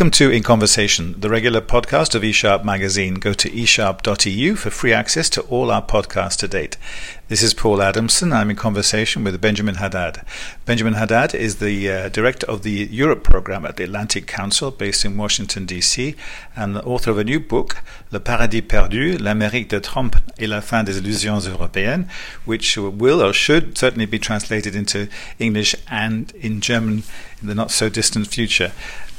Welcome to In Conversation, the regular podcast of eSharp magazine. Go to esharp.eu for free access to all our podcasts to date. This is Paul Adamson. I'm in conversation with Benjamin Haddad. Benjamin Haddad is the uh, director of the Europe program at the Atlantic Council based in Washington, D.C., and the author of a new book, Le Paradis Perdu, l'Amérique de Trump et la fin des illusions européennes, which will or should certainly be translated into English and in German in the not so distant future.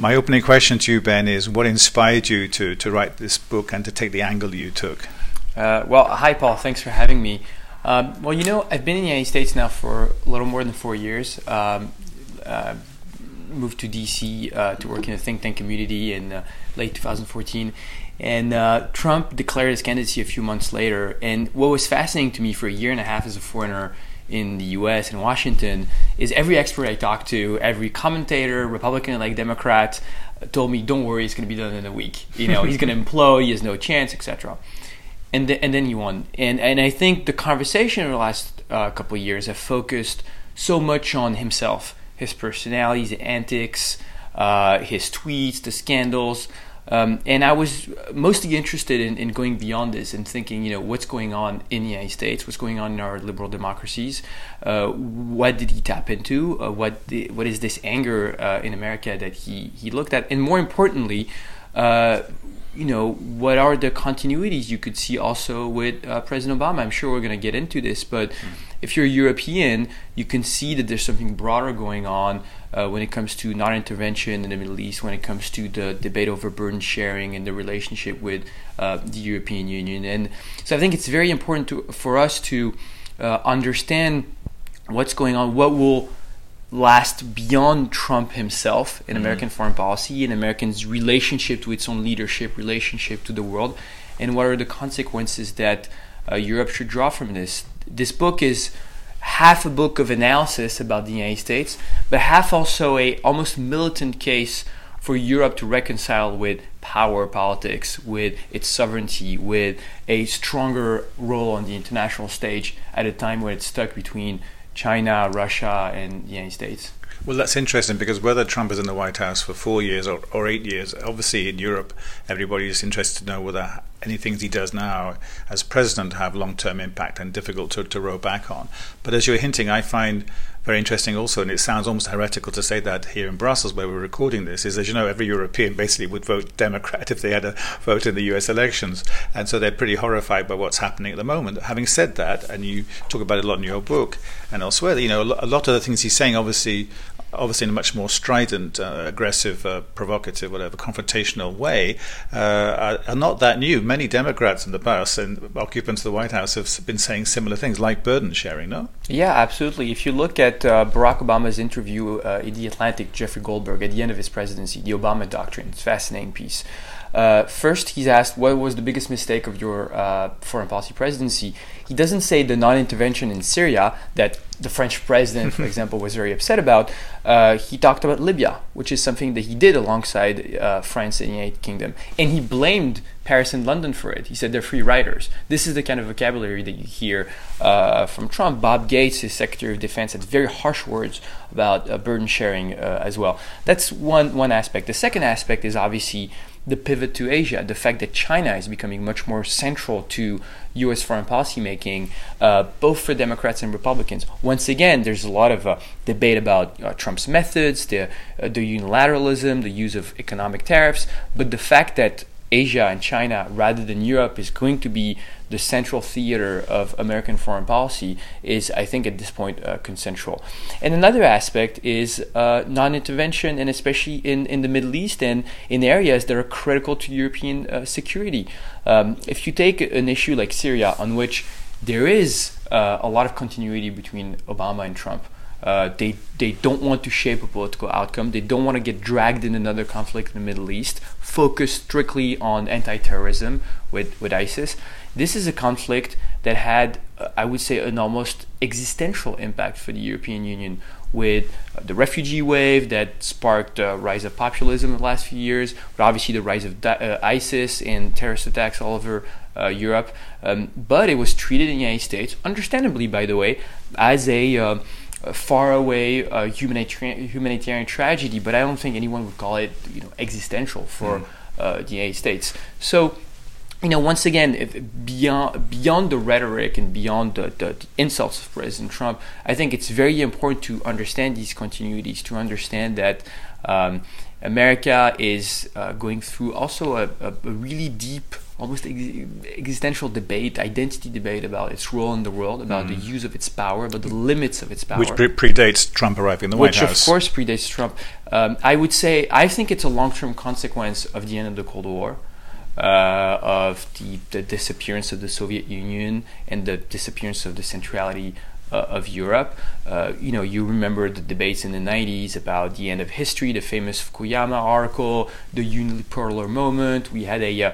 My opening question to you, Ben, is what inspired you to, to write this book and to take the angle you took? Uh, well, hi, Paul. Thanks for having me. Um, well, you know, I've been in the United States now for a little more than four years. Um, uh, moved to DC uh, to work in the think tank community in uh, late 2014. And uh, Trump declared his candidacy a few months later. And what was fascinating to me for a year and a half as a foreigner in the US and Washington is every expert I talked to, every commentator, Republican like Democrat, told me, don't worry, it's going to be done in a week. You know, he's going to implode, he has no chance, etc and and then he won. And and I think the conversation in the last uh, couple of years have focused so much on himself, his personalities, his antics, uh, his tweets, the scandals. Um, and I was mostly interested in, in going beyond this and thinking, you know, what's going on in the United States, what's going on in our liberal democracies, uh, what did he tap into, uh, what the, what is this anger uh, in America that he, he looked at, and more importantly, uh, you know, what are the continuities you could see also with uh, President Obama? I'm sure we're going to get into this, but mm. if you're European, you can see that there's something broader going on uh, when it comes to non intervention in the Middle East, when it comes to the debate over burden sharing and the relationship with uh, the European Union. And so I think it's very important to, for us to uh, understand what's going on, what will last beyond Trump himself in mm American foreign policy, in Americans' relationship to its own leadership, relationship to the world, and what are the consequences that uh, Europe should draw from this. This book is half a book of analysis about the United States, but half also a almost militant case for Europe to reconcile with power politics, with its sovereignty, with a stronger role on the international stage at a time when it's stuck between China, Russia, and the United States. Well, that's interesting because whether Trump is in the White House for four years or, or eight years, obviously in Europe, everybody is interested to know whether any things he does now as president have long term impact and difficult to, to row back on. But as you're hinting, I find very interesting also, and it sounds almost heretical to say that here in Brussels, where we're recording this, is as you know, every European basically would vote Democrat if they had a vote in the US elections. And so they're pretty horrified by what's happening at the moment. Having said that, and you talk about it a lot in your book and elsewhere, you know, a lot of the things he's saying obviously obviously in a much more strident, uh, aggressive, uh, provocative, whatever, confrontational way, uh, are, not that new. Many Democrats in the past and occupants of the White House have been saying similar things, like burden sharing, no? Yeah, absolutely. If you look at uh, Barack Obama's interview uh, in The Atlantic, Jeffrey Goldberg, at the end of his presidency, The Obama Doctrine, it's a fascinating piece. Uh, first, he's asked, What was the biggest mistake of your uh, foreign policy presidency? He doesn't say the non intervention in Syria that the French president, for example, was very upset about. Uh, he talked about Libya, which is something that he did alongside uh, France and the United Kingdom. And he blamed Paris and London for it. He said they're free riders. This is the kind of vocabulary that you hear uh, from Trump. Bob Gates, his Secretary of Defense, had very harsh words about uh, burden sharing as well. That's one, one aspect. The second aspect is obviously the pivot to Asia, the fact that China is becoming much more central to U.S. foreign policy making, uh, both for Democrats and Republicans. Once again, there's a lot of uh, debate about uh, Trump's methods, the, uh, the unilateralism, the use of economic tariffs, but the fact that Asia and China rather than Europe is going to be the central theater of American foreign policy is, I think, at this point, uh, consensual. And another aspect is uh, non intervention, and especially in, in the Middle East and in areas that are critical to European uh, security. Um, if you take an issue like Syria, on which there is uh, a lot of continuity between Obama and Trump. Uh, they they don't want to shape a political outcome. They don't want to get dragged in another conflict in the Middle East. Focus strictly on anti-terrorism with with ISIS. This is a conflict that had, uh, I would say, an almost existential impact for the European Union with uh, the refugee wave that sparked a rise of populism in the last few years, but obviously the rise of uh, ISIS and terrorist attacks all over uh, Europe. Um, but it was treated in the United States, understandably, by the way, as a uh, far away uh, humanitarian, humanitarian tragedy, but I don't think anyone would call it you know existential for mm. uh, the United States. So you know, once again, if beyond beyond the rhetoric and beyond the, the, the, insults of President Trump, I think it's very important to understand these continuities, to understand that um, America is uh, going through also a, a, a really deep, almost ex- existential debate, identity debate about its role in the world, about mm. the use of its power, about the limits of its power. Which pre- predates Trump arriving in the Which White House. Which, of course, predates Trump. Um, I would say, I think it's a long term consequence of the end of the Cold War uh, of the, the disappearance of the Soviet Union and the disappearance of the centrality uh, of Europe. Uh, you know, you remember the debates in the 90s about the end of history, the famous Fukuyama article, the unipolar moment. We had a uh,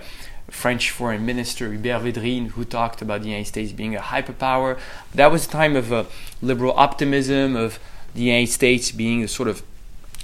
French foreign minister, Hubert Védrine, who talked about the United States being a hyperpower. That was a time of uh, liberal optimism, of the United States being a sort of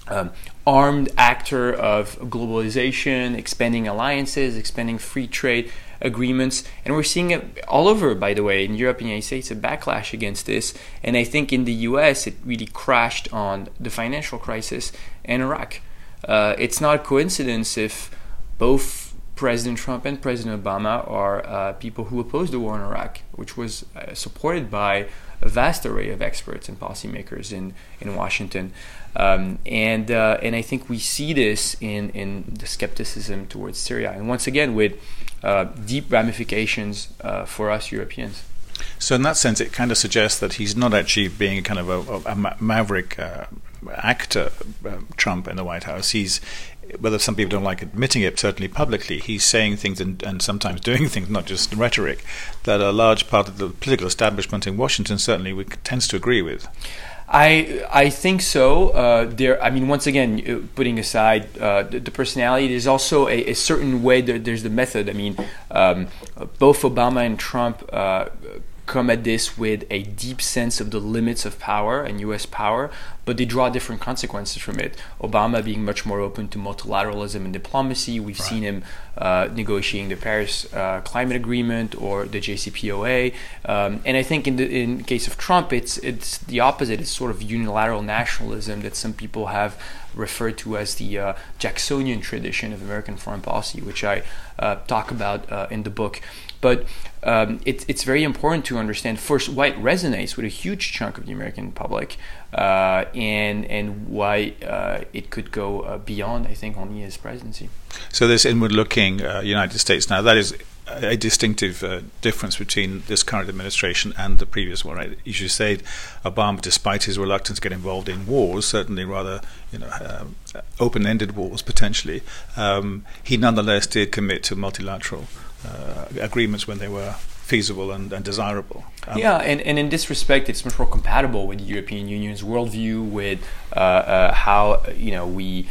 um, armed actor of globalization, expanding alliances, expanding free trade agreements. And we're seeing it all over, by the way, in Europe and the United States, a backlash against this. And I think in the US, it really crashed on the financial crisis and Iraq. Uh, it's not a coincidence if both President Trump and President Obama are uh, people who opposed the war in Iraq, which was uh, supported by a vast array of experts and policymakers in, in Washington. Um, and, uh, and I think we see this in, in the skepticism towards Syria. And once again, with uh, deep ramifications uh, for us Europeans. So, in that sense, it kind of suggests that he's not actually being kind of a, a maverick uh, actor, Trump, in the White House. He's whether some people don't like admitting it, certainly publicly, he's saying things and, and, sometimes doing things, not just rhetoric, that a large part of the political establishment in Washington certainly tends to agree with. I I think so. Uh, there, I mean, once again, uh, putting aside uh, the, the, personality, there's also a, a, certain way. That there's the method. I mean, um, both Obama and Trump uh, come at this with a deep sense of the limits of power and U.S. power, but they draw different consequences from it. Obama being much more open to multilateralism and diplomacy. We've right. seen him uh, negotiating the Paris uh, Climate Agreement or the JCPOA, um, and I think in the in case of Trump, it's it's the opposite. It's sort of unilateral nationalism that some people have referred to as the uh, Jacksonian tradition of American foreign policy, which I uh, talk about uh, in the book. But um, it, it's very important to understand first why it resonates with a huge chunk of the American public, uh, and and why uh, it could go uh, beyond, I think, only his presidency. So this inward-looking uh, United States now that is a distinctive uh, difference between this current administration and the previous one. Right? As you said, Obama, despite his reluctance to get involved in wars, certainly rather you know uh, open-ended wars potentially, um, he nonetheless did commit to multilateral uh, agreements when they were feasible and, and desirable. Um, yeah, and, and in this respect, it's much more compatible with the European Union's worldview, with uh, uh, how you know we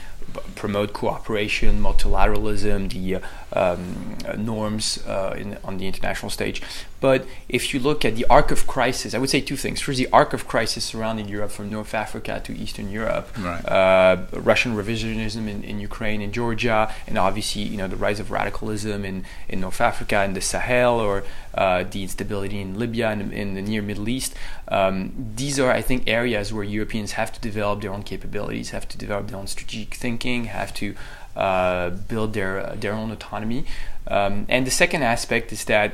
promote cooperation, multilateralism, the um, norms uh, in, on the international stage. But if you look at the arc of crisis, I would say two things. First, the arc of crisis surrounding Europe from North Africa to Eastern Europe, right. uh, Russian revisionism in, in Ukraine and Georgia, and obviously you know the rise of radicalism in, in North Africa and the Sahel, or uh, the instability in Libya and in the near Middle East. Um, these are, I think, areas where Europeans have to develop their own capabilities, have to develop their own strategic thinking, have to uh, build their their own autonomy. Um, and the second aspect is that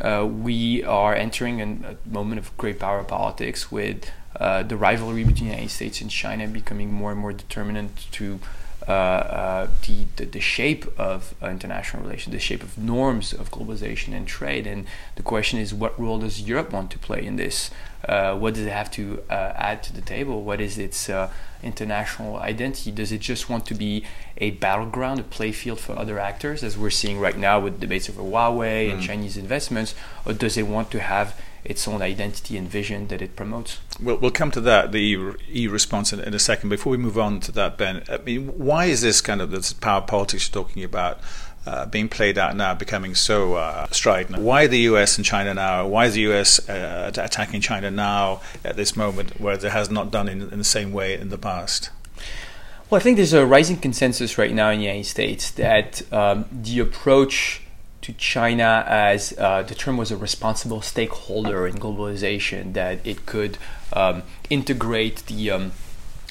uh, we are entering a moment of great power politics with uh, the rivalry between the United States and China becoming more and more determinant to uh, uh, the, the, the shape of uh, international relations, the shape of norms of globalization and trade. And the question is, what role does Europe want to play in this? Uh, what does it have to uh, add to the table? What is its uh, international identity? Does it just want to be a battleground, a playfield for other actors, as we're seeing right now with debates over Huawei mm. and Chinese investments, or does it want to have its own identity and vision that it promotes. We'll, we'll come to that, the E response, in, in, a second. Before we move on to that, Ben, I mean, why is this kind of this power politics you're talking about? Uh, being played out now, becoming so uh, strident. Why the US and China now? Why is the US uh, attacking China now at this moment, where it has not done in, in the same way in the past? Well, I think there's a rising consensus right now in the United States that um, the approach to China as uh, the term was a responsible stakeholder in globalization, that it could um, integrate the um,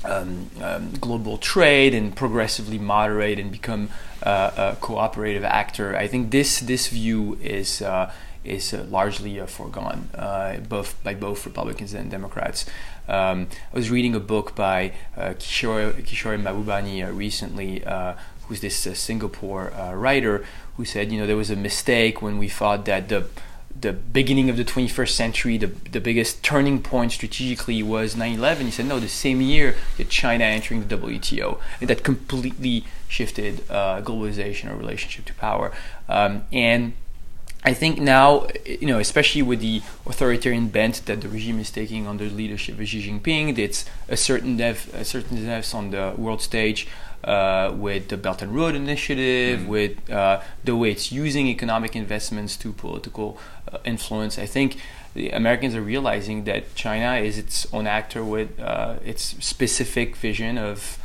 um, um global trade and progressively moderate and become uh, a cooperative actor. I think this this view is uh, is uh, largely uh, foregone, uh, both by both Republicans and Democrats. Um, I was reading a book by Kishore, Kishore Mahbubani recently, who's this Singapore writer, who said, you know, there was a mistake when we thought that the the beginning of the 21st century, the, the biggest turning point strategically was 9 11. He said, no, the same year that China entering the WTO. And that completely shifted uh, globalization or relationship to power. Um, and I think now, you know, especially with the authoritarian bent that the regime is taking under the leadership of Xi Jinping, it's a certain dev, a certain on the world stage uh, with the Belt and Road Initiative, mm. with uh, the way it's using economic investments to political uh, influence. I think the Americans are realizing that China is its own actor with uh, its specific vision of.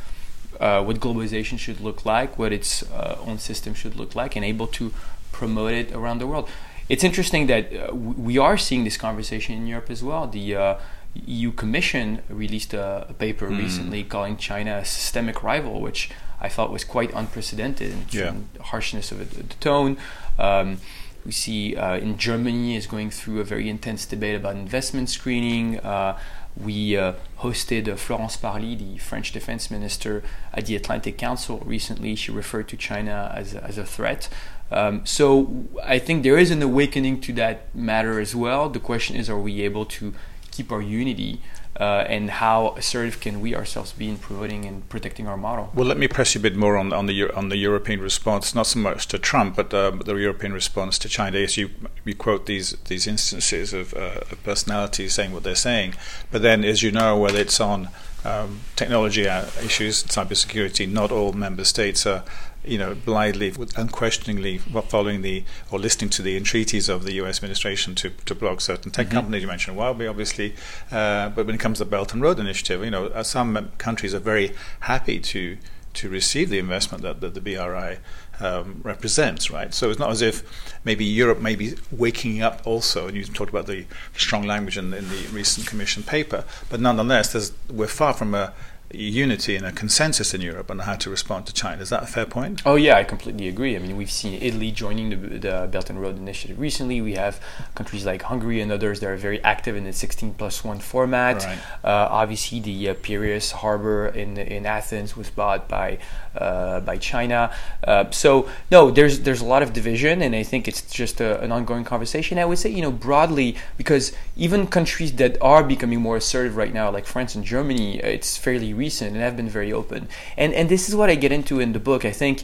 Uh, what globalization should look like, what its uh, own system should look like, and able to promote it around the world. It's interesting that uh, we are seeing this conversation in Europe as well. The uh, EU Commission released a, a paper mm. recently calling China a systemic rival, which I thought was quite unprecedented in yeah. the harshness of the tone. Um, we see uh, in Germany is going through a very intense debate about investment screening. Uh, we uh, hosted uh, Florence Parly, the French defense minister, at the Atlantic Council recently. She referred to China as a, as a threat. Um, so I think there is an awakening to that matter as well. The question is, are we able to keep our unity? Uh, and how assertive can we ourselves be in promoting and protecting our model? Well, let me press you a bit more on, on the on the European response, not so much to Trump, but, uh, the European response to China. As you you quote these these instances of, uh, of personalities saying what they're saying, but then, as you know, whether it's on um, technology uh, issues, cybersecurity, not all member states are you know, blindly, unquestioningly following the or listening to the entreaties of the U.S. administration to, to block certain tech mm-hmm. companies. You mentioned Huawei, obviously, uh, but when it comes to the Belt and Road Initiative, you know, uh, some countries are very happy to to receive the investment that, that the BRI um, represents, right? So it's not as if maybe Europe may be waking up also, and you talked about the strong language in, in the recent Commission paper, but nonetheless, we're far from a unity and a consensus in Europe on how to respond to China. Is that a fair point? Oh yeah, I completely agree. I mean, we've seen Italy joining the, the Belt and Road Initiative recently. We have countries like Hungary and others that are very active in the 16 plus one format. Right. Uh, obviously, the uh, Piraeus harbor in in Athens was bought by uh, by China. Uh, so no, there's there's a lot of division, and I think it's just a, an ongoing conversation. I would say, you know, broadly because even countries that are becoming more assertive right now, like France and Germany, it's fairly recent and have been very open. And and this is what I get into in the book. I think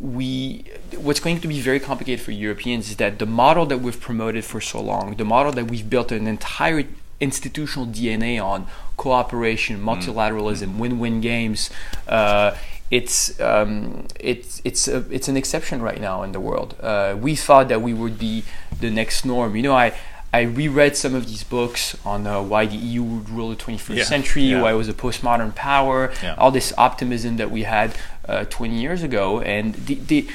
we what's going to be very complicated for Europeans is that the model that we've promoted for so long, the model that we've built an entire institutional DNA on cooperation, mm. multilateralism, mm. win-win games. Uh, it's um, it's it's a, it's an exception right now in the world. Uh, we thought that we would be the next norm. You know, I I reread some of these books on uh, why the EU would rule the 21st yeah. century, yeah. why it was a postmodern power, yeah. all this optimism that we had uh, 20 years ago, and the, the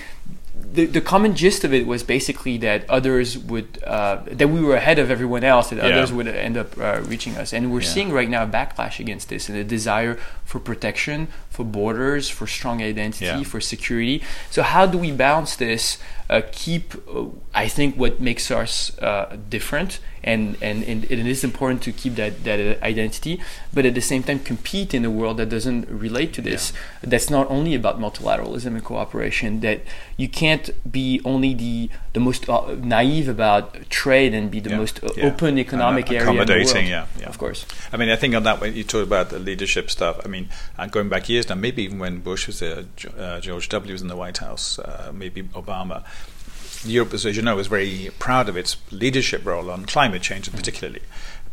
the, the common gist of it was basically that others would uh, that we were ahead of everyone else that yeah. others would end up uh, reaching us and we're yeah. seeing right now a backlash against this and a desire for protection for borders for strong identity yeah. for security so how do we balance this uh, keep uh, I think what makes us uh, different and, and, and it is important to keep that, that identity, but at the same time compete in a world that doesn't relate to this. Yeah. That's not only about multilateralism and cooperation. That you can't be only the the most uh, naive about trade and be the yeah. most uh, open economic uh, area. Accommodating, yeah, yeah, of course. I mean, I think on that when you talk about the leadership stuff. I mean, uh, going back years now, maybe even when Bush was there, uh, George W was in the White House, uh, maybe Obama Europe, as you know, is very proud of its leadership role on climate change, particularly.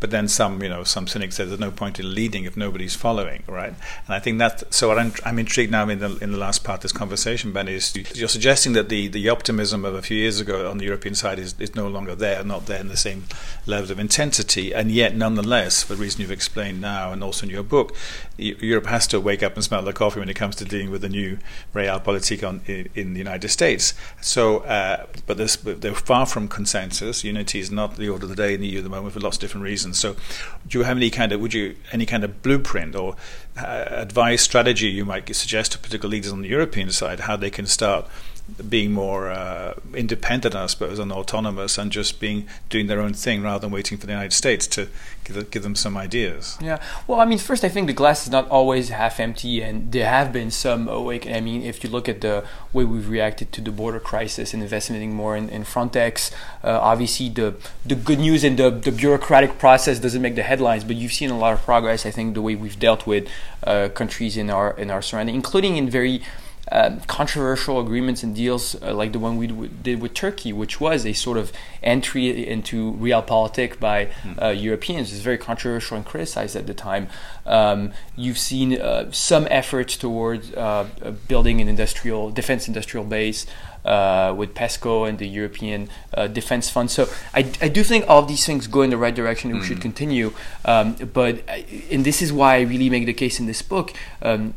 But then some, you know, some cynics say there's no point in leading if nobody's following, right? And I think that. So what I'm, I'm intrigued now in the in the last part of this conversation, Ben, is you're suggesting that the the optimism of a few years ago on the European side is, is no longer there, not there in the same level of intensity, and yet nonetheless, for the reason you've explained now and also in your book, Europe has to wake up and smell the coffee when it comes to dealing with the new realpolitik on, in, in, the United States. So, uh, but they're far from consensus. Unity is not the order of the day in the EU at the moment for lots of different reasons. So, do you have any kind of would you any kind of blueprint or uh, advice strategy you might suggest to particular leaders on the European side how they can start being more uh, independent, I suppose, and autonomous, and just being doing their own thing rather than waiting for the United States to give, give them some ideas. Yeah. Well, I mean, first, I think the glass is not always half empty, and there have been some awake. I mean, if you look at the way we've reacted to the border crisis and investing more in, in Frontex, uh, obviously the the good news and the, the bureaucratic process doesn't make the headlines, but you've seen a lot of progress. I think the way we've dealt with uh, countries in our in our surrounding, including in very um, controversial agreements and deals uh, like the one we d- did with Turkey, which was a sort of entry into realpolitik by mm. uh, Europeans. It's very controversial and criticized at the time. Um, you've seen uh, some efforts towards uh, building an industrial defense industrial base uh, with PESCO and the European uh, Defense Fund. So I, I do think all these things go in the right direction and mm. we should continue. Um, but, and this is why I really make the case in this book, um,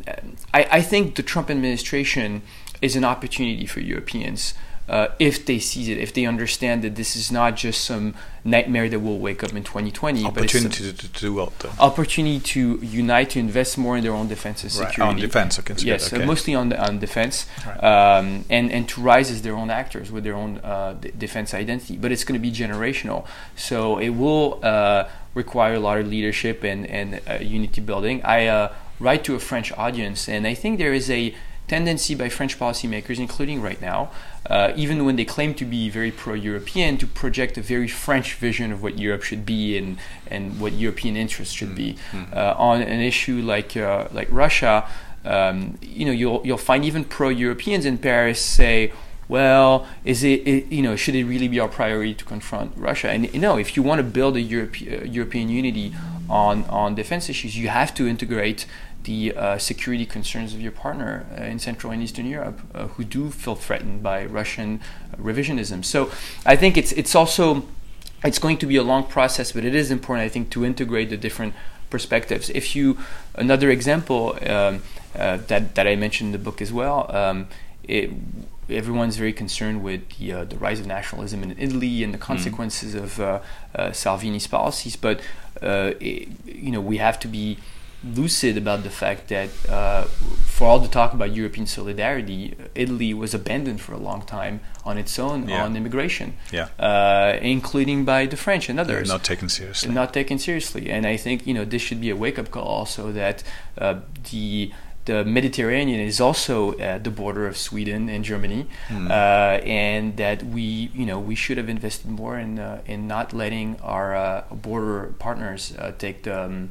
I, I think the Trump administration is an opportunity for Europeans uh, if they seize it, if they understand that this is not just some nightmare that will wake up in 2020, opportunity but to, to do what? Though? Opportunity to unite, to invest more in their own defense and security. Right. On defense, okay. Yes, okay. Uh, mostly on the, on defense, right. um, and and to rise as their own actors with their own uh, d- defense identity. But it's going to be generational, so it will uh, require a lot of leadership and and uh, unity building. I uh, write to a French audience, and I think there is a tendency by French policymakers, including right now, uh, even when they claim to be very pro-European, to project a very French vision of what Europe should be and and what European interests should be mm-hmm. uh, on an issue like uh, like Russia. Um, you know, you'll you'll find even pro-Europeans in Paris say. Well, is it, it, you know should it really be our priority to confront Russia? And you know, if you want to build a Europe, uh, European unity on on defense issues, you have to integrate the uh, security concerns of your partner uh, in Central and Eastern Europe uh, who do feel threatened by Russian revisionism. So I think it's it's also it's going to be a long process, but it is important I think to integrate the different perspectives. If you another example um, uh, that that I mentioned in the book as well. Um, it, everyone's very concerned with the, uh, the rise of nationalism in Italy and the mm. consequences mm. of uh, uh, Salvini's policies. But it, you know, we have to be lucid about the fact that uh, for all the talk about European solidarity, Italy was abandoned for a long time on its own yeah. on immigration, yeah. uh, including by the French and others. not taken seriously. Not taken seriously, and I think you know this should be a wake up call also that uh, the the Mediterranean is also at the border of Sweden and Germany, mm. uh, and that we, you know, we should have invested more in uh, in not letting our uh, border partners uh, take the um,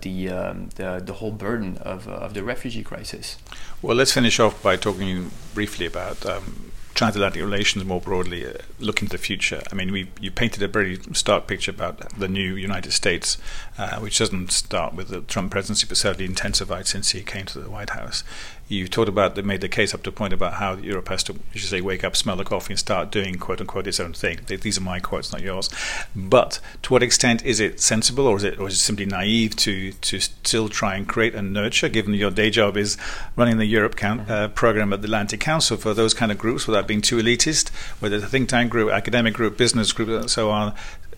the, um, the, the whole burden of, uh, of the refugee crisis. Well, let's finish off by talking briefly about um, transatlantic relations more broadly, uh, looking to the future. I mean, we you painted a very stark picture about the new United States, uh, which doesn't start with the Trump presidency, but certainly intensified since he came to the White House you talked about that made the case up to a point about how Europe has to, as you say, wake up, smell the coffee, and start doing quote unquote its own thing. These are my quotes, not yours. But to what extent is it sensible, or is it, or is it simply naive to to still try and create and nurture, given your day job is running the Europe count, uh, program at the Atlantic Council for those kind of groups without being too elitist, whether it's a think tank group, academic group, business group, and so on,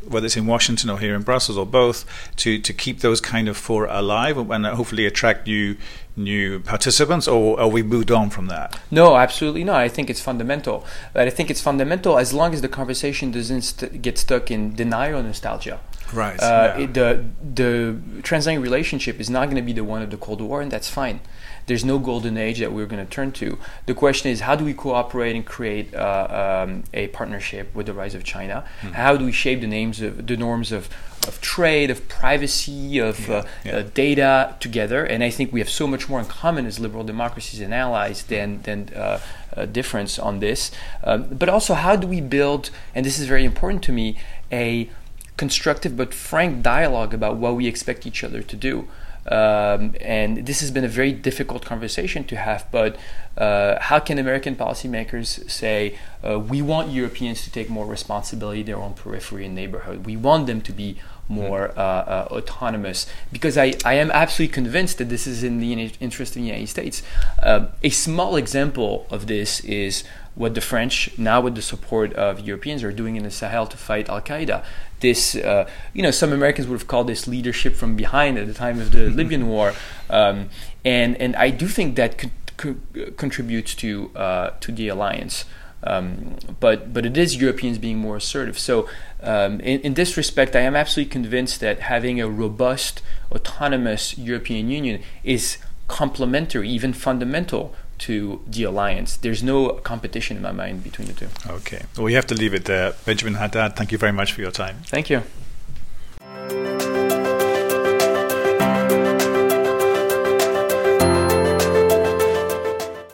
whether it's in Washington or here in Brussels or both, to, to keep those kind of four alive and hopefully attract new new participants, or are we moved on from that? No, absolutely not. I think it's fundamental. But I think it's fundamental as long as the conversation doesn't st- get stuck in denial or nostalgia. Right. Uh, yeah. it, the the transatlantic relationship is not going to be the one of the Cold War, and that's fine there's no golden age that we're going to turn to. The question is, how do we cooperate and create uh, um, a partnership with the rise of China? Mm-hmm. How do we shape the names of the norms of of trade, of privacy, of yeah, uh, yeah. Uh, data together. And I think we have so much more in common as liberal democracies and allies than than uh, a difference on this. Um, but also, how do we build? And this is very important to me. A constructive but frank dialogue about what we expect each other to do. Um, and this has been a very difficult conversation to have. But uh, how can American policymakers say uh, we want Europeans to take more responsibility their own periphery and neighborhood? We want them to be more uh, uh, autonomous because I, I am absolutely convinced that this is in the interest of the United States. Uh, a small example of this is what the French, now with the support of Europeans, are doing in the Sahel to fight Al Qaeda. This, uh, you know, some Americans would have called this leadership from behind at the time of the Libyan war, um, and and I do think that could, could contributes to uh, to the alliance. Um, but but it is Europeans being more assertive. So um, in, in, this respect, I am absolutely convinced that having a robust, autonomous European Union is complementary, even fundamental to the alliance. There's no competition in my mind between the two. Okay. Well, we have to leave it there. Benjamin Haddad, thank you very much for your time. Thank you.